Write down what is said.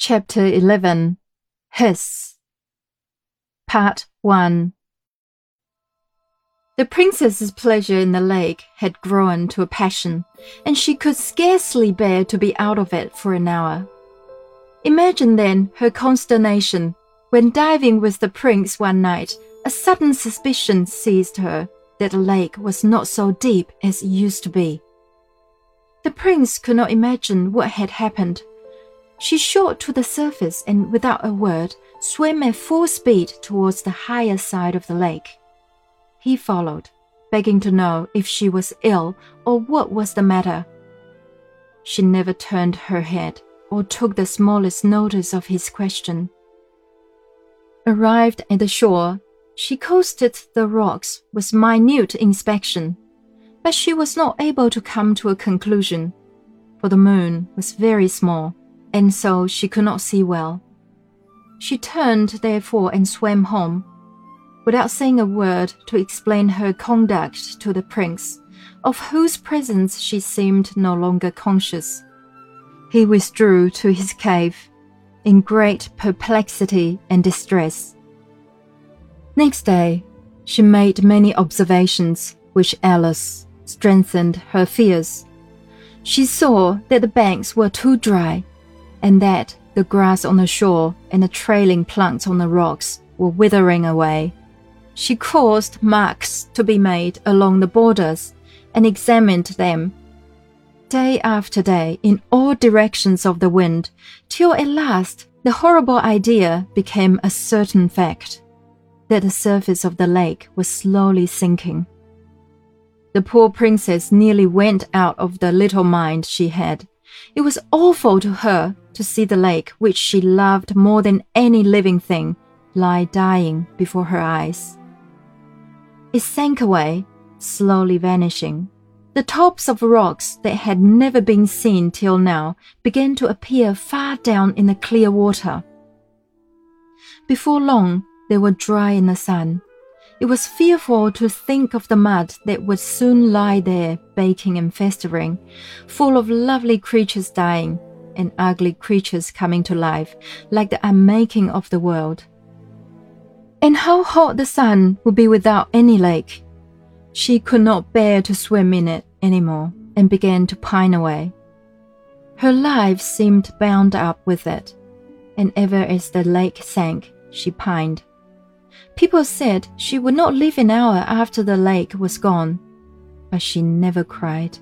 Chapter 11 Hiss Part 1 The princess's pleasure in the lake had grown to a passion, and she could scarcely bear to be out of it for an hour. Imagine then her consternation when diving with the prince one night, a sudden suspicion seized her that the lake was not so deep as it used to be. The prince could not imagine what had happened. She shot to the surface and, without a word, swam at full speed towards the higher side of the lake. He followed, begging to know if she was ill or what was the matter. She never turned her head or took the smallest notice of his question. Arrived at the shore, she coasted the rocks with minute inspection, but she was not able to come to a conclusion, for the moon was very small, and so she could not see well. She turned, therefore, and swam home, without saying a word to explain her conduct to the prince, of whose presence she seemed no longer conscious. He withdrew to his cave in great perplexity and distress. Next day, she made many observations which alas strengthened her fears. She saw that the banks were too dry, and that the grass on the shore and the trailing plants on the rocks were withering away. She caused marks to be made along the borders and examined them day after day in all directions of the wind, till at last the horrible idea became a certain fact that the surface of the lake was slowly sinking. The poor princess nearly went out of the little mind she had. It was awful to her to see the lake, which she loved more than any living thing, lie dying before her eyes. It sank away, slowly vanishing. The tops of rocks that had never been seen till now began to appear far down in the clear water. Before long, they were dry in the sun. It was fearful to think of the mud that would soon lie there, baking and festering, full of lovely creatures dying and ugly creatures coming to life, like the unmaking of the world. And how hot the sun would be without any lake! She could not bear to swim in it any more and began to pine away. Her life seemed bound up with it, and ever as the lake sank, she pined. People said she would not live an hour after the lake was gone, but she never cried.